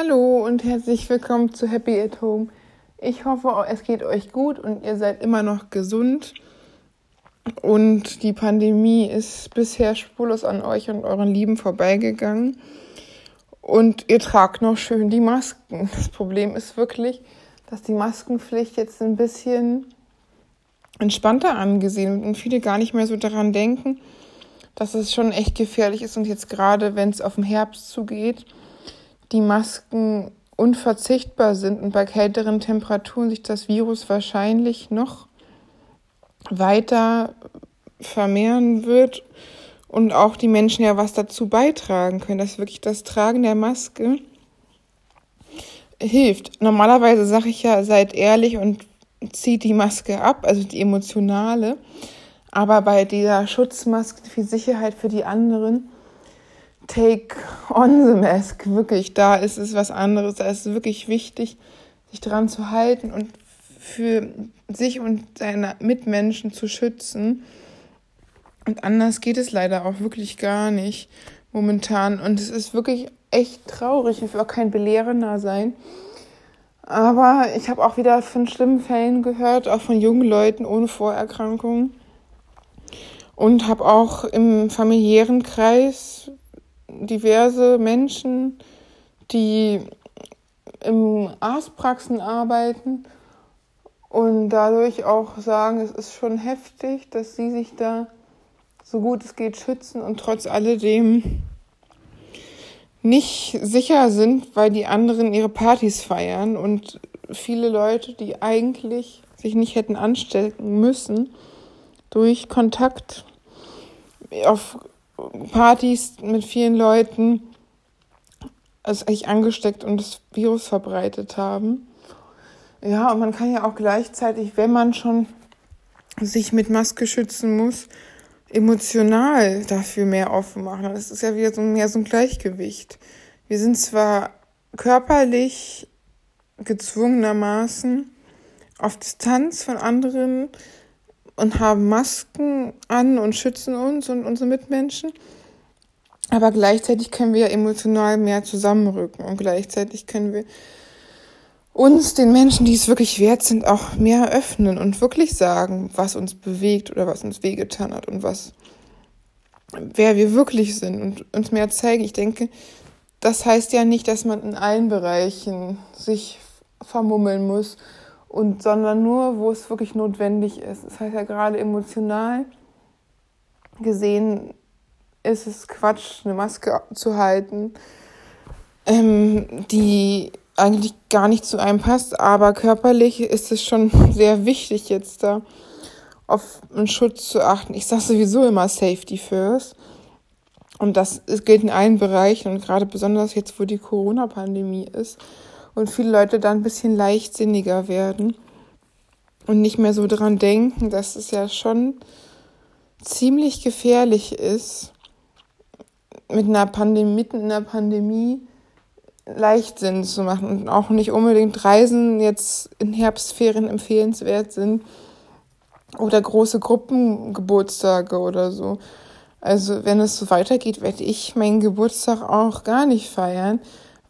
Hallo und herzlich willkommen zu Happy at Home. Ich hoffe, es geht euch gut und ihr seid immer noch gesund. Und die Pandemie ist bisher spurlos an euch und euren Lieben vorbeigegangen. Und ihr tragt noch schön die Masken. Das Problem ist wirklich, dass die Maskenpflicht jetzt ein bisschen entspannter angesehen wird und viele gar nicht mehr so daran denken, dass es schon echt gefährlich ist und jetzt gerade, wenn es auf den Herbst zugeht, die Masken unverzichtbar sind und bei kälteren Temperaturen sich das Virus wahrscheinlich noch weiter vermehren wird und auch die Menschen ja was dazu beitragen können, dass wirklich das Tragen der Maske hilft. Normalerweise sage ich ja, seid ehrlich und zieht die Maske ab, also die emotionale. Aber bei dieser Schutzmaske für Sicherheit für die anderen, take on the mask, wirklich, da ist es was anderes. Da ist es wirklich wichtig, sich dran zu halten und für sich und seine Mitmenschen zu schützen. Und anders geht es leider auch wirklich gar nicht momentan. Und es ist wirklich echt traurig. Ich will auch kein Belehrender sein. Aber ich habe auch wieder von schlimmen Fällen gehört, auch von jungen Leuten ohne Vorerkrankungen. Und habe auch im familiären Kreis diverse Menschen, die im Arztpraxen arbeiten und dadurch auch sagen, es ist schon heftig, dass sie sich da so gut es geht schützen und trotz alledem nicht sicher sind, weil die anderen ihre Partys feiern und viele Leute, die eigentlich sich nicht hätten anstecken müssen, durch Kontakt auf Partys mit vielen Leuten es eigentlich angesteckt und das Virus verbreitet haben. Ja, und man kann ja auch gleichzeitig, wenn man schon sich mit Maske schützen muss, emotional dafür mehr offen machen. Das ist ja wieder so mehr so ein Gleichgewicht. Wir sind zwar körperlich gezwungenermaßen auf Distanz von anderen und haben Masken an und schützen uns und unsere Mitmenschen. Aber gleichzeitig können wir emotional mehr zusammenrücken und gleichzeitig können wir uns, den Menschen, die es wirklich wert sind, auch mehr öffnen und wirklich sagen, was uns bewegt oder was uns wehgetan hat und was, wer wir wirklich sind und uns mehr zeigen. Ich denke, das heißt ja nicht, dass man in allen Bereichen sich vermummeln muss und, sondern nur, wo es wirklich notwendig ist. Das heißt ja gerade emotional gesehen ist es Quatsch, eine Maske zu halten, ähm, die eigentlich gar nicht zu einem passt, aber körperlich ist es schon sehr wichtig, jetzt da auf einen Schutz zu achten. Ich sage sowieso immer Safety first. Und das gilt in allen Bereichen und gerade besonders jetzt, wo die Corona-Pandemie ist und viele Leute da ein bisschen leichtsinniger werden und nicht mehr so dran denken, dass es ja schon ziemlich gefährlich ist, mit einer Pandemie, mitten in der Pandemie Leichtsinn zu machen und auch nicht unbedingt Reisen jetzt in Herbstferien empfehlenswert sind oder große Gruppengeburtstage oder so. Also wenn es so weitergeht, werde ich meinen Geburtstag auch gar nicht feiern,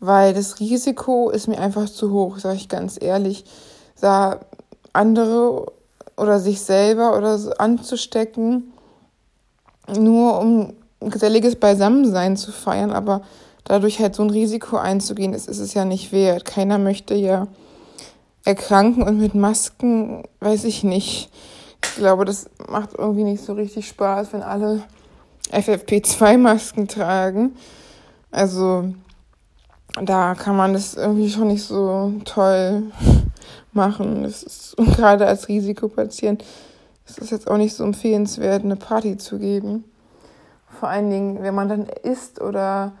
weil das Risiko ist mir einfach zu hoch, sage ich ganz ehrlich, da andere oder sich selber oder so anzustecken, nur um geselliges Beisammensein zu feiern, aber dadurch halt so ein Risiko einzugehen, ist, ist es ja nicht wert. Keiner möchte ja erkranken und mit Masken, weiß ich nicht. Ich glaube, das macht irgendwie nicht so richtig Spaß, wenn alle FFP2-Masken tragen. Also da kann man das irgendwie schon nicht so toll machen. Das ist gerade als Risikopatient ist es jetzt auch nicht so empfehlenswert, eine Party zu geben. Vor allen Dingen, wenn man dann isst oder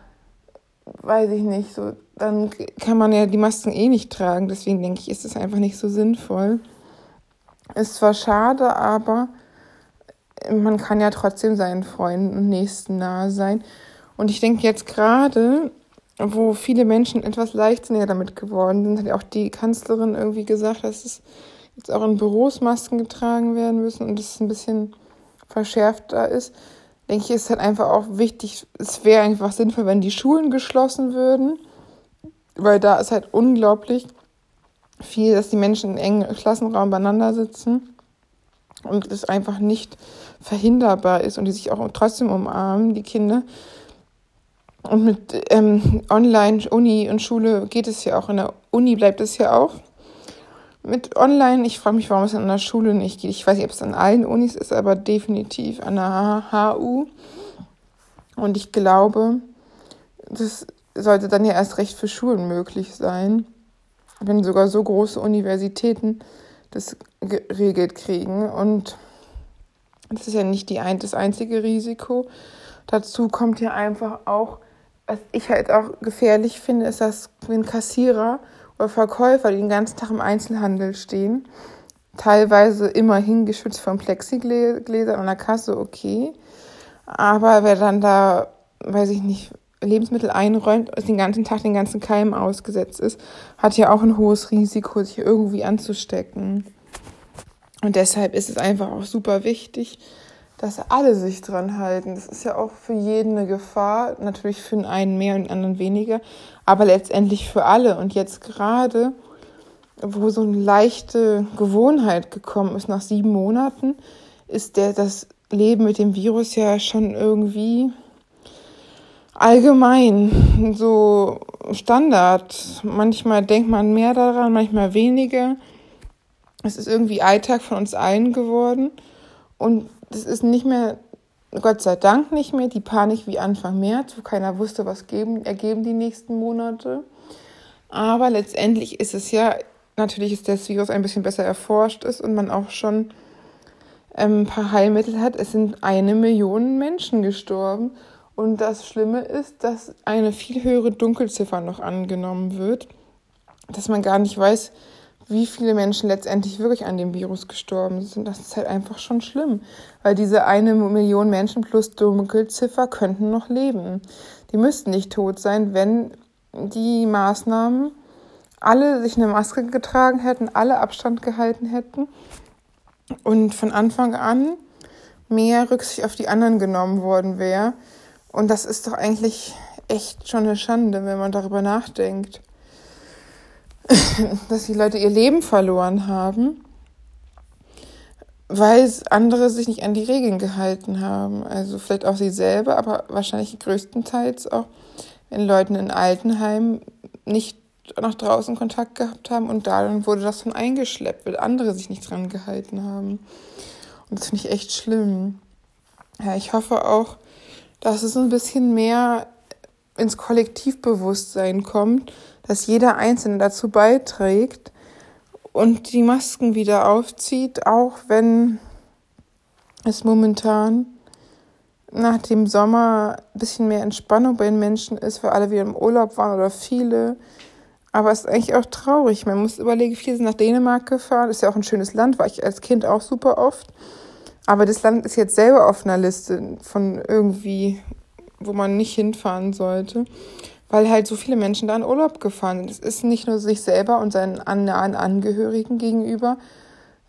weiß ich nicht, so, dann kann man ja die Masken eh nicht tragen. Deswegen denke ich, ist es einfach nicht so sinnvoll. Ist zwar schade, aber man kann ja trotzdem seinen Freunden und Nächsten nahe sein. Und ich denke jetzt gerade, wo viele Menschen etwas leichtsinniger damit geworden sind, hat ja auch die Kanzlerin irgendwie gesagt, dass es jetzt auch in Büros Masken getragen werden müssen und es ein bisschen verschärfter ist denke ich, ist halt einfach auch wichtig, es wäre einfach sinnvoll, wenn die Schulen geschlossen würden, weil da ist halt unglaublich viel, dass die Menschen in engen Klassenraum beieinander sitzen und es einfach nicht verhinderbar ist und die sich auch trotzdem umarmen, die Kinder. Und mit ähm, Online, Uni und Schule geht es ja auch. In der Uni bleibt es ja auch. Mit Online, ich frage mich, warum es an der Schule nicht geht. Ich weiß nicht, ob es an allen Unis ist, aber definitiv an der HU. Und ich glaube, das sollte dann ja erst recht für Schulen möglich sein, wenn sogar so große Universitäten das geregelt kriegen. Und das ist ja nicht die ein, das einzige Risiko. Dazu kommt ja einfach auch, was ich halt auch gefährlich finde, ist, dass wenn Kassierer oder Verkäufer, die den ganzen Tag im Einzelhandel stehen, teilweise immerhin geschützt von Plexigläsern an der Kasse, okay. Aber wer dann da, weiß ich nicht, Lebensmittel einräumt, den ganzen Tag den ganzen Keim ausgesetzt ist, hat ja auch ein hohes Risiko, sich irgendwie anzustecken. Und deshalb ist es einfach auch super wichtig, dass alle sich dran halten. Das ist ja auch für jeden eine Gefahr, natürlich für den einen mehr und den anderen weniger, aber letztendlich für alle. Und jetzt gerade, wo so eine leichte Gewohnheit gekommen ist nach sieben Monaten, ist der das Leben mit dem Virus ja schon irgendwie allgemein so Standard. Manchmal denkt man mehr daran, manchmal weniger. Es ist irgendwie Alltag von uns allen geworden. Und es ist nicht mehr, Gott sei Dank nicht mehr, die Panik wie Anfang März, wo keiner wusste, was geben, ergeben die nächsten Monate. Aber letztendlich ist es ja, natürlich ist das Virus ein bisschen besser erforscht ist und man auch schon ähm, ein paar Heilmittel hat. Es sind eine Million Menschen gestorben. Und das Schlimme ist, dass eine viel höhere Dunkelziffer noch angenommen wird, dass man gar nicht weiß, wie viele Menschen letztendlich wirklich an dem Virus gestorben sind. Das ist halt einfach schon schlimm, weil diese eine Million Menschen plus Dunkelziffer könnten noch leben. Die müssten nicht tot sein, wenn die Maßnahmen alle sich eine Maske getragen hätten, alle Abstand gehalten hätten und von Anfang an mehr Rücksicht auf die anderen genommen worden wäre. Und das ist doch eigentlich echt schon eine Schande, wenn man darüber nachdenkt, dass die Leute ihr Leben verloren haben, weil andere sich nicht an die Regeln gehalten haben. Also vielleicht auch sie selber, aber wahrscheinlich größtenteils auch, wenn Leute in Altenheimen nicht nach draußen Kontakt gehabt haben und dann wurde das dann eingeschleppt, weil andere sich nicht dran gehalten haben. Und das finde ich echt schlimm. Ja, ich hoffe auch, dass es ein bisschen mehr ins Kollektivbewusstsein kommt, dass jeder Einzelne dazu beiträgt und die Masken wieder aufzieht, auch wenn es momentan nach dem Sommer ein bisschen mehr Entspannung bei den Menschen ist, weil alle wieder im Urlaub waren oder viele. Aber es ist eigentlich auch traurig. Man muss überlegen, viele sind nach Dänemark gefahren. Ist ja auch ein schönes Land, war ich als Kind auch super oft. Aber das Land ist jetzt selber auf einer Liste von irgendwie, wo man nicht hinfahren sollte, weil halt so viele Menschen da in Urlaub gefahren sind. Es ist nicht nur sich selber und seinen nahen Angehörigen gegenüber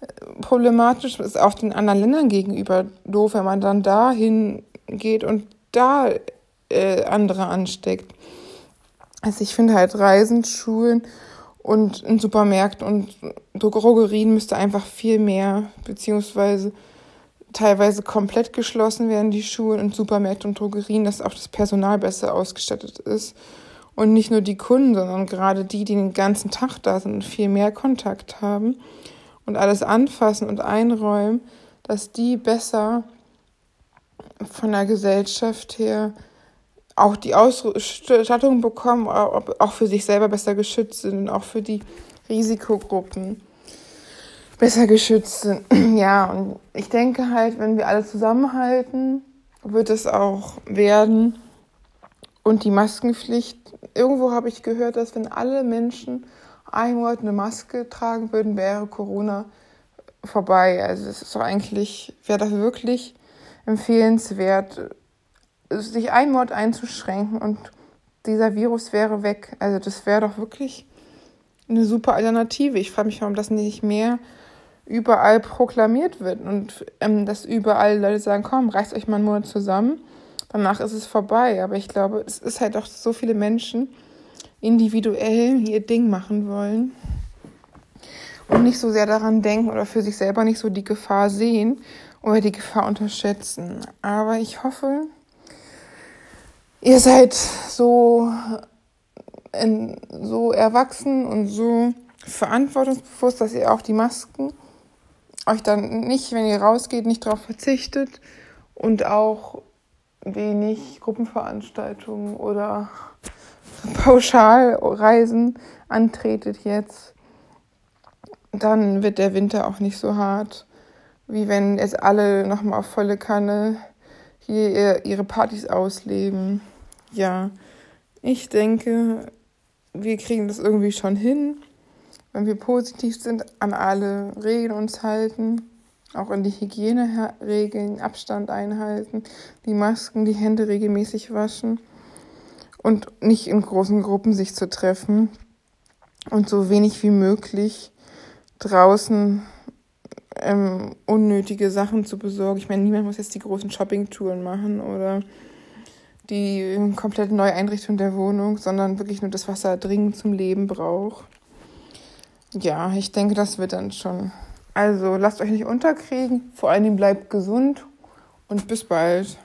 äh, problematisch, es ist auch den anderen Ländern gegenüber doof, wenn man dann dahin geht und da äh, andere ansteckt. Also ich finde halt Reisen, Schulen und in Supermärkten und Drogerien müsste einfach viel mehr, beziehungsweise teilweise komplett geschlossen werden, die Schulen und Supermärkte und Drogerien, dass auch das Personal besser ausgestattet ist. Und nicht nur die Kunden, sondern gerade die, die den ganzen Tag da sind und viel mehr Kontakt haben und alles anfassen und einräumen, dass die besser von der Gesellschaft her auch die Ausstattung bekommen, auch für sich selber besser geschützt sind und auch für die Risikogruppen besser geschützt sind. Ja, und ich denke halt, wenn wir alle zusammenhalten, wird es auch werden. Und die Maskenpflicht, irgendwo habe ich gehört, dass wenn alle Menschen ein Monat eine Maske tragen würden, wäre Corona vorbei. Also es ist doch eigentlich, wäre das wirklich empfehlenswert, sich ein Monat einzuschränken und dieser Virus wäre weg. Also das wäre doch wirklich eine super Alternative. Ich frage mich, warum das nicht mehr überall proklamiert wird und ähm, dass überall Leute sagen, komm, reißt euch mal einen Monat zusammen, danach ist es vorbei. Aber ich glaube, es ist halt auch so viele Menschen, individuell ihr Ding machen wollen und nicht so sehr daran denken oder für sich selber nicht so die Gefahr sehen oder die Gefahr unterschätzen. Aber ich hoffe, ihr seid so, in, so erwachsen und so verantwortungsbewusst, dass ihr auch die Masken euch dann nicht, wenn ihr rausgeht, nicht darauf verzichtet und auch wenig Gruppenveranstaltungen oder Pauschalreisen antretet jetzt, dann wird der Winter auch nicht so hart, wie wenn es alle nochmal auf volle Kanne hier ihre Partys ausleben. Ja, ich denke, wir kriegen das irgendwie schon hin, wenn wir positiv sind, an alle Regeln uns halten, auch an die Hygieneregeln, Abstand einhalten, die Masken, die Hände regelmäßig waschen und nicht in großen Gruppen sich zu treffen und so wenig wie möglich draußen ähm, unnötige Sachen zu besorgen. Ich meine, niemand muss jetzt die großen Shoppingtouren machen oder die komplette Neueinrichtung der Wohnung, sondern wirklich nur das, was er dringend zum Leben braucht. Ja, ich denke, das wird dann schon. Also lasst euch nicht unterkriegen, vor allen Dingen bleibt gesund und bis bald.